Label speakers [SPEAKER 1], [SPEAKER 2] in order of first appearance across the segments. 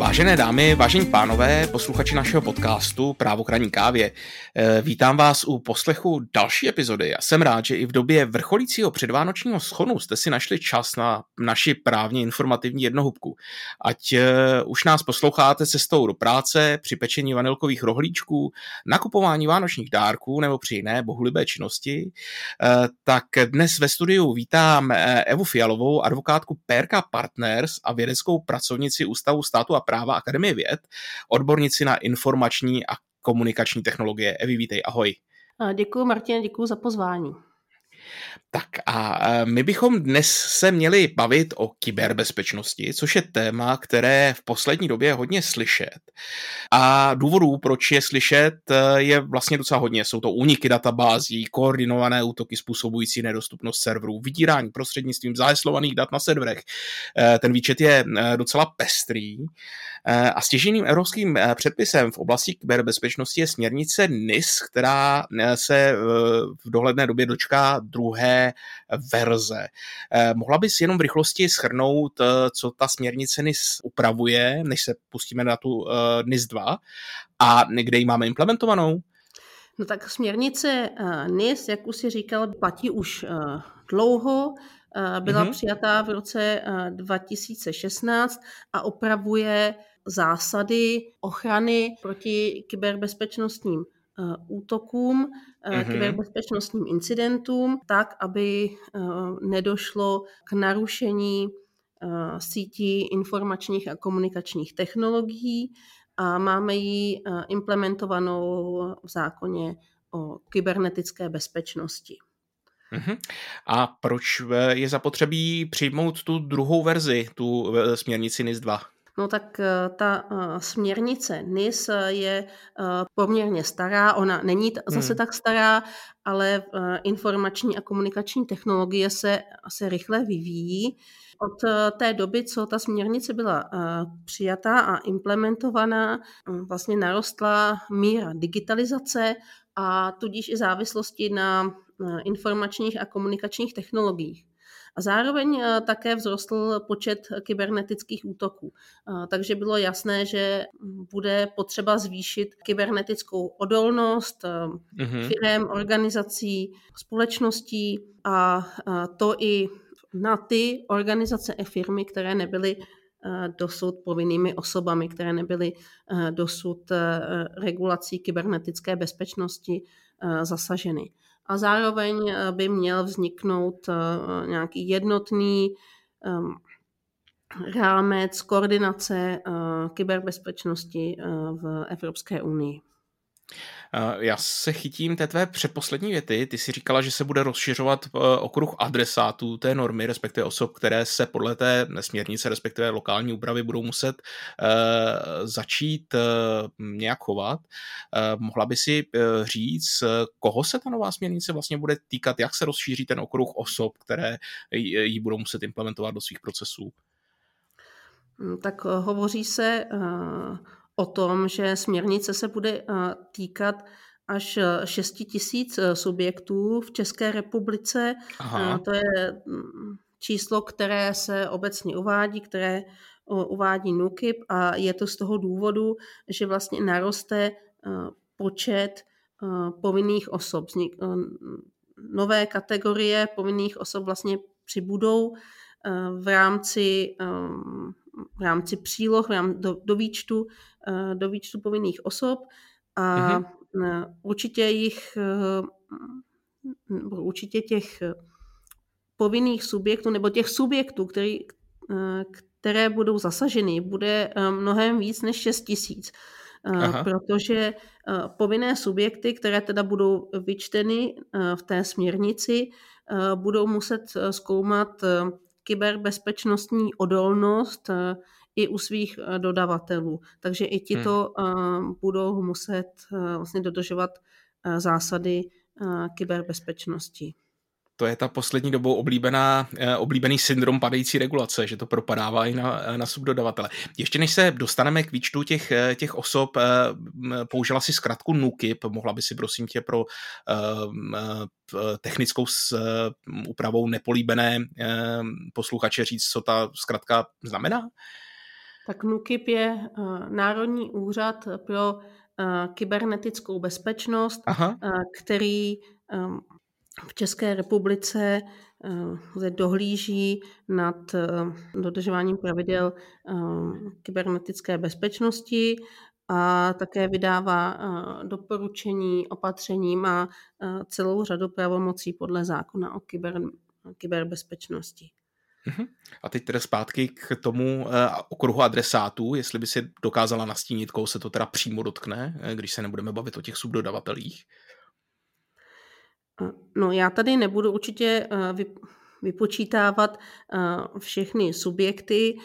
[SPEAKER 1] Vážené dámy, vážení pánové, posluchači našeho podcastu Právo kraní kávě, eh, vítám vás u poslechu další epizody. Já jsem rád, že i v době vrcholícího předvánočního schonu jste si našli čas na naši právně informativní jednohubku. Ať eh, už nás posloucháte cestou do práce, při pečení vanilkových rohlíčků, nakupování vánočních dárků nebo při jiné bohulibé činnosti, eh, tak dnes ve studiu vítám Evu Fialovou, advokátku PRK Partners a vědeckou pracovnici Ústavu státu a práva Akademie věd, odbornici na informační a komunikační technologie. Evi, vítej, ahoj.
[SPEAKER 2] Děkuji Martin, děkuji za pozvání.
[SPEAKER 1] Tak a e, my bychom dnes se měli bavit o kyberbezpečnosti, což je téma, které v poslední době je hodně slyšet. A důvodů, proč je slyšet, e, je vlastně docela hodně. Jsou to úniky databází, koordinované útoky způsobující nedostupnost serverů, vydírání prostřednictvím zaheslovaných dat na serverech. E, ten výčet je docela pestrý. A stěženým evropským předpisem v oblasti kyberbezpečnosti je směrnice NIS, která se v dohledné době dočká druhé verze. Eh, mohla bys jenom v rychlosti schrnout, eh, co ta směrnice NIS upravuje, než se pustíme na tu eh, NIS 2 a kde ji máme implementovanou?
[SPEAKER 2] No tak směrnice NIS, jak už si říkal, platí už dlouho, byla mm-hmm. přijatá v roce 2016 a opravuje zásady ochrany proti kyberbezpečnostním útokům, mm-hmm. kyberbezpečnostním incidentům, tak, aby eh, nedošlo k narušení sítí informačních a komunikačních technologií a máme ji implementovanou v zákoně o kybernetické bezpečnosti.
[SPEAKER 1] Mhm. A proč je zapotřebí přijmout tu druhou verzi, tu směrnici NIS 2?
[SPEAKER 2] No tak eh, ta eh, směrnice NIS eh, je poměrně stará, ona není zase hmm. tak stará, ale informační a komunikační technologie se, se rychle vyvíjí. Od té doby, co ta směrnice byla přijatá a implementovaná, vlastně narostla míra digitalizace a tudíž i závislosti na informačních a komunikačních technologiích. A zároveň eh, také vzrostl počet kybernetických útoků. Eh, takže bylo jasné, že bude potřeba zvýšit kybernetickou odolnost mm-hmm. firm, organizací, společností a to i na ty organizace a firmy, které nebyly dosud povinnými osobami, které nebyly dosud regulací kybernetické bezpečnosti zasaženy a zároveň eh, by měl vzniknout eh, nějaký jednotný ehm, rámec koordinace eh, kyberbezpečnosti v Evropské unii.
[SPEAKER 1] Já se chytím té tvé předposlední věty. Ty si říkala, že se bude rozšiřovat okruh adresátů té normy, respektive osob, které se podle té směrnice, respektive lokální úpravy budou muset uh, začít nějak chovat. Mohla by si říct, koho se ta nová směrnice vlastně bude týkat, jak se rozšíří ten okruh osob, které ji budou muset implementovat do svých procesů?
[SPEAKER 2] Hm, tak hovoří se o tom, že směrnice se bude eh, týkat až 6 tisíc eh, subjektů v České republice. Aha. Eh, to je mm, číslo, které se obecně uvádí, které uvádí NUKIP a je to z toho důvodu, že vlastně naroste počet povinných osob. Nové kategorie povinných osob vlastně přibudou v rámci v rámci příloh, v rámci do, do, výčtu, eh, do výčtu povinných osob a mm-hmm. určitě jich eh, určitě těch povinných subjektů nebo těch subjektů, který, které budou zasaženy, bude mnohem víc než 6 tisíc. Protože povinné subjekty, které teda budou vyčteny v té směrnici, budou muset zkoumat kyberbezpečnostní odolnost eh, i u svých eh, dodavatelů. Takže i tito hmm. budou muset vlastně dodržovat zásady kyberbezpečnosti
[SPEAKER 1] to je ta poslední dobou oblíbená, oblíbený syndrom padající regulace, že to propadává i na, na subdodavatele. Ještě než se dostaneme k výčtu těch, těch osob, použila si zkratku NUKIP, mohla by si prosím tě pro technickou s úpravou nepolíbené posluchače říct, co ta zkratka znamená?
[SPEAKER 2] Tak NUKIP je Národní úřad pro kybernetickou bezpečnost, Aha. který v České republice dohlíží nad dodržováním pravidel kybernetické bezpečnosti a také vydává doporučení, opatření, má celou řadu pravomocí podle zákona o kyber, kyberbezpečnosti.
[SPEAKER 1] Mhm. A teď teda zpátky k tomu uh, okruhu adresátů, jestli by si dokázala nastínit, koho se to teda přímo dotkne, eh, když se nebudeme bavit o těch subdodavatelích.
[SPEAKER 2] No já tady nebudu určitě uh, vypočítávat všechny subjekty,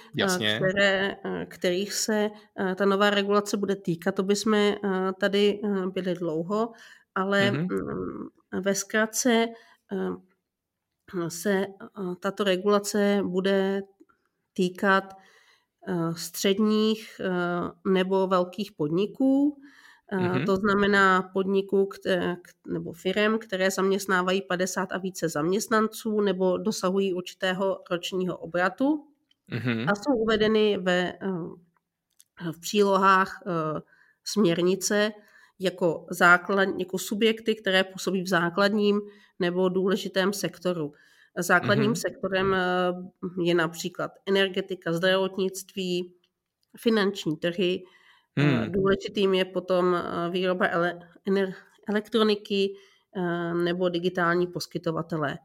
[SPEAKER 2] které, kterých se ta nová regulace bude týkat. To bychom tady byli dlouho, ale mm-hmm. ve zkratce se tato regulace bude týkat středních nebo velkých podniků, Mm-hmm. To znamená podniků nebo firm, které zaměstnávají 50 a více zaměstnanců nebo dosahují určitého ročního obratu mm-hmm. a jsou uvedeny ve, eh, v přílohách eh, směrnice jako, základ, jako subjekty, které působí v základním nebo důležitém sektoru. Základním mm-hmm. sektorem je například energetika, zdravotnictví, finanční trhy, Hmm. Důležitým je potom eh, výroba ele- elektroniky eh, nebo digitální poskytovatelé.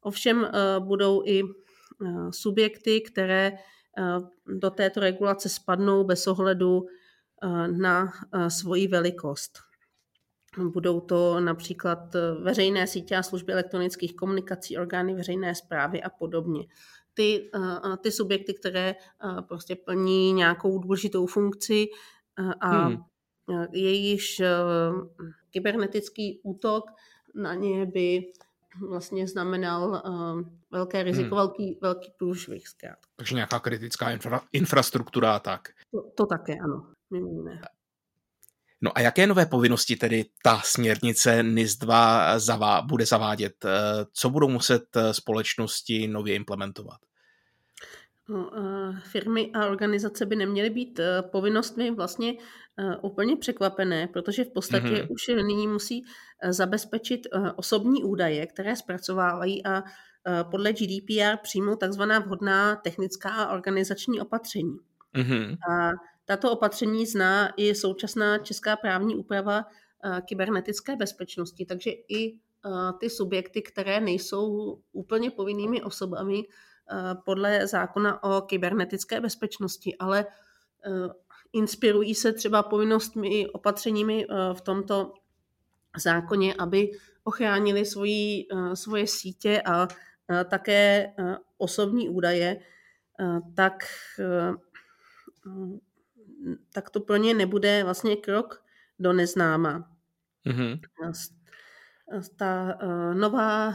[SPEAKER 2] Ovšem eh, budou i subjekty, které do této regulace spadnou bez ohledu na svoji velikost. Budou to například veřejné sítě a služby elektronických komunikací, orgány veřejné zprávy a podobně. Ty, ty subjekty, které prostě plní nějakou důležitou funkci, a hmm. jejíž kybernetický útok na ně by vlastně znamenal velké riziko, hmm. velký, velký průšvih zkrátka.
[SPEAKER 1] Takže nějaká kritická infra, infrastruktura a tak.
[SPEAKER 2] To, to také, ano. Mimo
[SPEAKER 1] No a jaké nové povinnosti tedy ta směrnice NIS 2 zavá, bude zavádět? Co budou muset společnosti nově implementovat?
[SPEAKER 2] No, eh, firmy a organizace by neměly být eh, povinnostmi vlastně eh, úplně překvapené, protože v podstatě mm-hmm. už nyní musí zabezpečit osobní údaje, které zpracovávají a podle GDPR přijmou takzvaná vhodná technická a organizační opatření. Mm-hmm. A tato opatření zná i současná česká právní úprava kybernetické bezpečnosti, takže i ty subjekty, které nejsou úplně povinnými osobami, podle zákona o kybernetické bezpečnosti, ale eh, inspirují se třeba povinnostmi, opatřeními eh, v tomto zákoně, aby ochránili svoji, svoje sítě a také osobní údaje, tak, tak to pro ně nebude vlastně krok do neznáma. Mm-hmm. Ta nová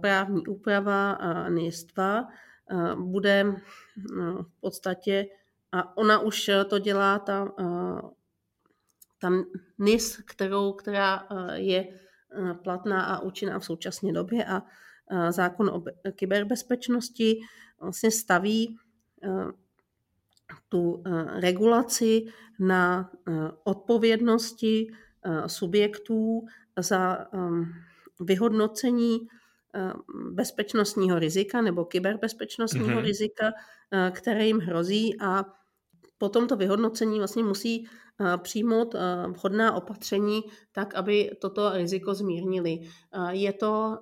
[SPEAKER 2] právní úprava NIS 2 Eh, bude no, v podstatě, a ona už to dělá, ta, eh, ta NIS, kterou, která eh, je platná a účinná v současné době a zákon o kyberbezpečnosti vlastně staví tu regulaci na odpovědnosti subjektů za vyhodnocení Eh, bezpečnostního rizika nebo kyberbezpečnostního mm-hmm. rizika, eh, které jim hrozí a po tomto vyhodnocení vlastně musí eh, přijmout vhodná opatření tak, aby toto riziko zmírnili. Je to,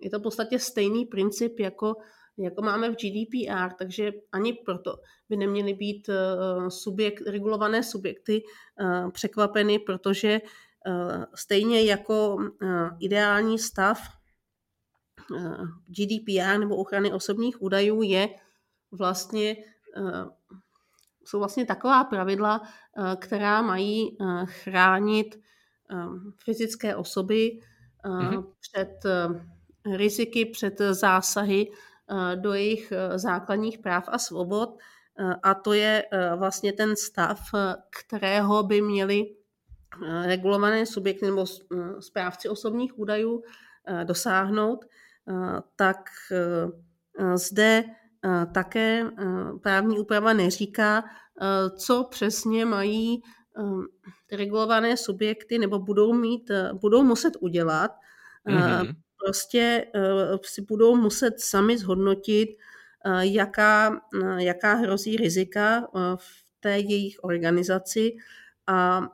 [SPEAKER 2] je to v podstatě stejný princip, jako, jako máme v GDPR, takže ani proto by neměly být subjekt, regulované subjekty překvapeny, protože stejně jako ideální stav Eh, GDPR nebo ochrany osobních údajů je vlastně, eh, jsou vlastně taková pravidla, eh, která mají chránit fyzické osoby mm-hmm. před riziky, před zásahy do jejich základních práv a svobod. A to je vlastně ten stav, kterého by měli regulované subjekty nebo správci osobních údajů dosáhnout. Eh, tak eh, zde také právní úprava neříká, co přesně mají regulované subjekty nebo budou mít, budou muset udělat. Mm-hmm. Prostě si budou muset sami zhodnotit, jaká, jaká hrozí rizika v té jejich organizaci a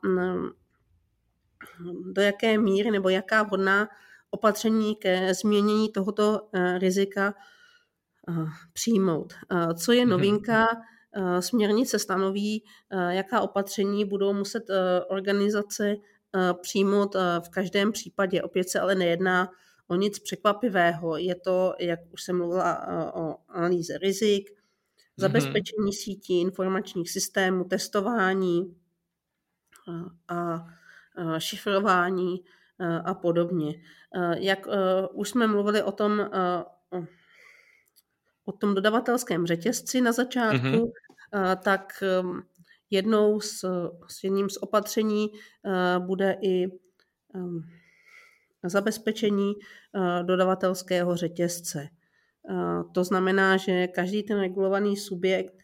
[SPEAKER 2] do jaké míry nebo jaká vhodná opatření ke změnění tohoto eh, rizika eh, přijmout. Eh, co je mhm. novinka, směrnice stanoví, jaká opatření budou muset organizace přijmout v každém případě. Opět se ale nejedná o nic překvapivého. Je to, jak už jsem mluvila, o analýze rizik, mhm. zabezpečení sítí, informačních systémů, testování a šifrování a podobně. Jak už jsme mluvili o tom, o tom dodavatelském řetězci na začátku, mm-hmm. tak um, jednou z, s jedním z opatření bude i um, zabezpečení dodavatelského řetězce. To znamená, že každý ten regulovaný subjekt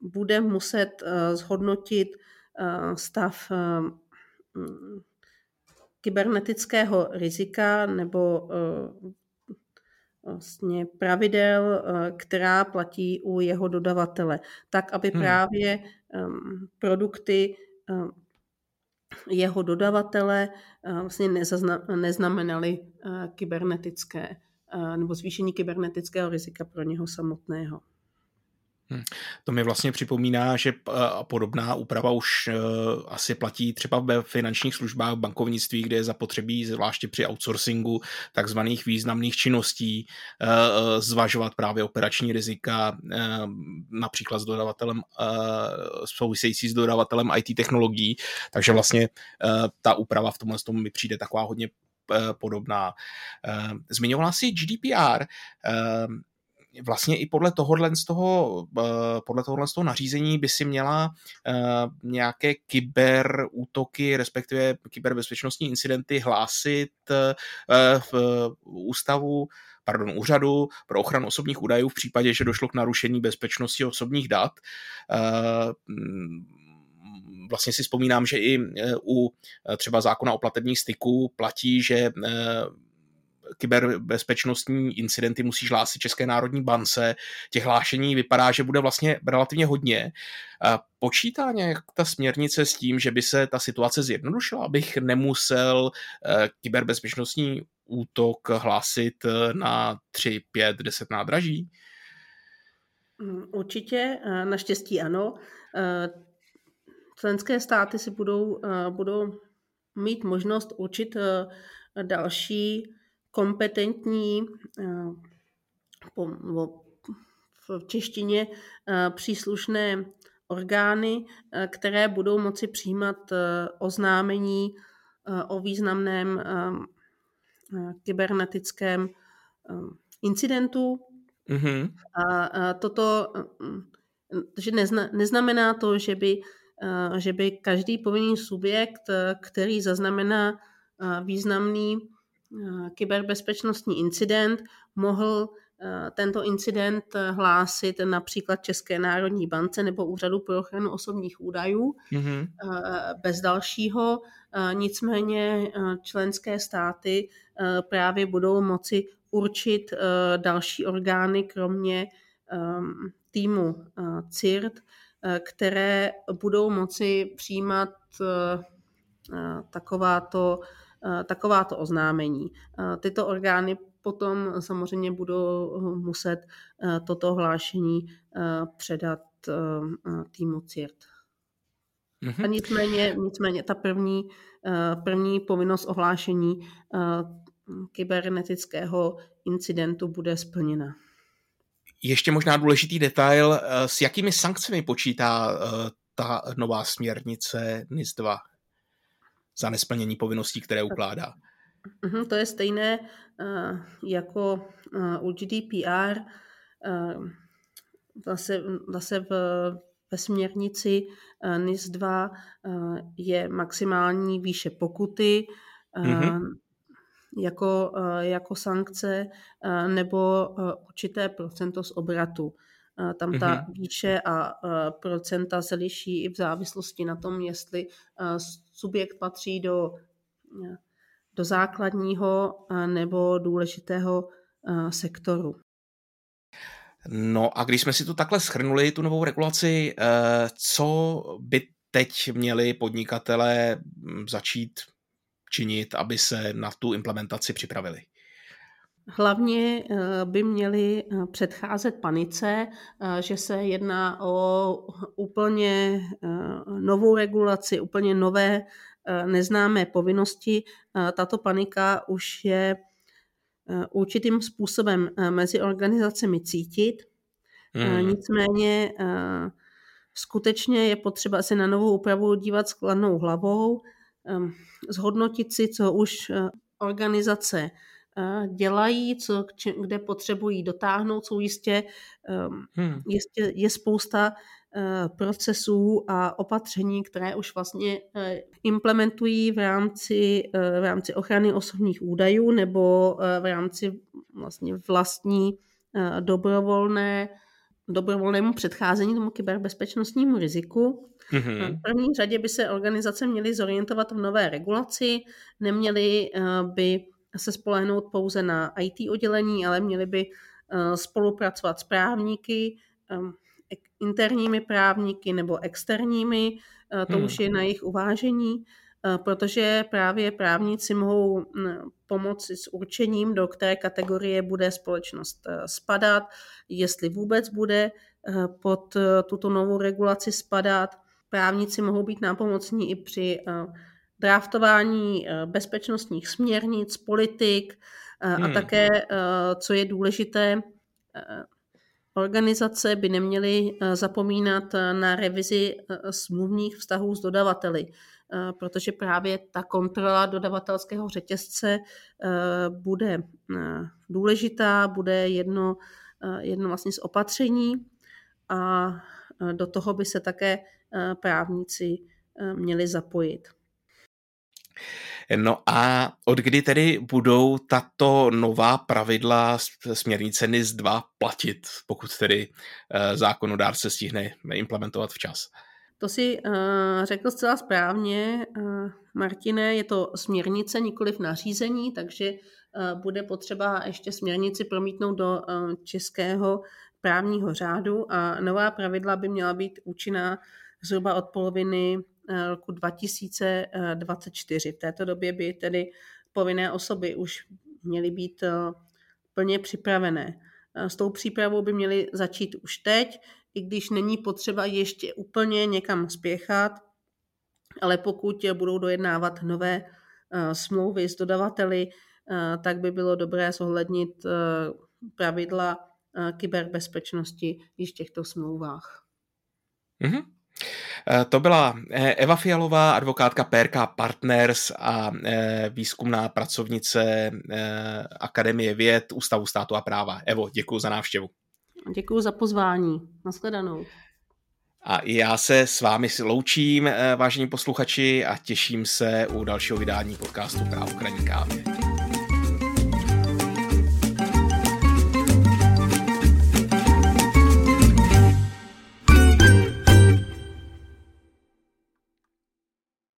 [SPEAKER 2] bude muset zhodnotit stav kybernetického rizika nebo eh, vlastně pravidel, eh, která platí u jeho dodavatele, tak aby hmm. právě ehm, produkty ehm, jeho dodavatele eh, vlastně neznamenaly kybernetické nebo zvýšení kybernetického rizika pro něho samotného.
[SPEAKER 1] Hm. To mi vlastně připomíná, že eh, podobná úprava už eh, asi platí třeba ve finančních službách bankovnictví, kde je zapotřebí, zvláště při outsourcingu takzvaných významných činností, eh, zvažovat právě operační rizika, například s dodavatelem, související s dodavatelem IT technologií. Takže vlastně ta úprava v tomhle tomu mi přijde taková hodně podobná. Zmiňovala si GDPR vlastně i podle tohohle z toho, eh, podle tohohle z toho nařízení by si měla eh, nějaké kyber útoky, respektive kyberbezpečnostní incidenty hlásit eh, v ústavu pardon, úřadu pro ochranu osobních údajů v případě, že došlo k narušení bezpečnosti osobních dat. Vlastně si vzpomínám, že i u třeba zákona o platebních styku platí, že kyberbezpečnostní incidenty musíš hlásit České národní bance. Těch hlášení vypadá, že bude vlastně relativně hodně. Počítá nějak ta směrnice s tím, že by se ta situace zjednodušila, abych nemusel eh, kyberbezpečnostní útok hlásit eh, na 3, 5, 10 nádraží?
[SPEAKER 2] Mm, určitě, eh, naštěstí ano. Členské státy si budou, budou mít možnost určit další kompetentní eh, v češtině eh, příslušné orgány, eh, které budou moci přijímat oznámení o významném kybernetickém incidentu. Mm-hmm. A toto že nezna, neznamená to, že by, že by každý povinný subjekt, který zaznamená významný kyberbezpečnostní incident, mohl eh, tento incident eh, hlásit například České národní bance nebo Úřadu pro ochranu osobních údajů mm-hmm. bez dalšího. Nicméně členské státy právě budou moci určit další orgány, kromě ehm, týmu CIRT, které budou moci přijímat takováto Eh, takováto oznámení. Eh, tyto orgány potom samozřejmě budou muset eh, toto hlášení předat týmu CIRT. Mm-hmm. A nicméně, nicméně ta první, první povinnost ohlášení kybernetického incidentu bude splněna.
[SPEAKER 1] Ještě možná důležitý detail, s jakými sankcemi počítá ta nová směrnice NIS 2? Za nesplnění povinností, které ukládá.
[SPEAKER 2] Mhm, to je stejné uh, jako uh, u GDPR. Uh, zase, zase v, ve směrnici NIS 2 uh, je maximální výše pokuty. Mm-hmm. jako, jako sankce nebo určité procento z obratu. Tam ta mm-hmm. výše a procenta se liší i v závislosti na tom, jestli subjekt patří do, do základního nebo důležitého sektoru.
[SPEAKER 1] No a když jsme si tu takhle schrnuli, tu novou regulaci, co by teď měli podnikatelé hm, začít činit, aby se na tu implementaci připravili?
[SPEAKER 2] Hlavně eh, by měli eh, předcházet panice, eh, že se jedná o úplně novou regulaci, úplně nové neznámé povinnosti. Tato panika už je určitým způsobem mezi organizacemi cítit. Hmm. Nicméně skutečně je potřeba se na novou úpravu dívat s kladnou hlavou, zhodnotit si, co už organizace dělají, co, kde potřebují dotáhnout, jsou jistě, hmm. jistě je spousta e, procesů a opatření, které už vlastně e, implementují v rámci, e, v rámci ochrany osobních údajů nebo v rámci vlastně vlastní dobrovolné dobrovolnému předcházení tomu kyberbezpečnostnímu riziku. Mm-hmm. V první řadě by se organizace měly zorientovat v nové regulaci, neměly by se spolehnout pouze na IT oddělení, ale měli by eh, spolupracovat s právníky, ehm, interními právníky nebo externími, eh, to hmm. už je na jejich uvážení, eh, protože právě právníci mohou hm, pomoci s určením, do které kategorie bude společnost spadat, jestli vůbec bude pod tuto novou regulaci spadat. Právníci mohou být nápomocní i při draftování eh, bezpečnostních směrnic, politik eh, a hmm. také, eh, co je důležité, organizace by neměly zapomínat na revizi smluvních vztahů s dodavateli, protože právě ta kontrola dodavatelského řetězce bude důležitá, bude jedno, jedno vlastně z opatření a do toho by se také právníci měli zapojit.
[SPEAKER 1] No a od kdy tedy budou tato nová pravidla směrnice NIS 2 platit, pokud tedy uh, zákonodárce stihne implementovat včas?
[SPEAKER 2] To si uh, řekl zcela správně, uh, Martine, je to směrnice, nikoliv nařízení, takže uh, bude potřeba ještě směrnici promítnout do uh, českého právního řádu a nová pravidla by měla být účinná zhruba od poloviny Eh, roku 2024. V této době by tedy povinné osoby už měly být eh, plně připravené. Eh, s tou přípravou by měly začít už teď, i když není potřeba ještě úplně někam spěchat, ale pokud budou dojednávat nové smlouvy s dodavateli, tak by bylo dobré zohlednit pravidla kyberbezpečnosti již v těchto smlouvách.
[SPEAKER 1] Mm-hmm. Eh, to byla eh, Eva Fialová, advokátka PRK Partners a eh, výzkumná pracovnice Akademie věd Ústavu státu a práva. Evo, děkuji za návštěvu.
[SPEAKER 2] Děkuji za pozvání. Naschledanou.
[SPEAKER 1] A já se s vámi loučím, vážení posluchači, a těším se u dalšího vydání podcastu Právo kraní kávě.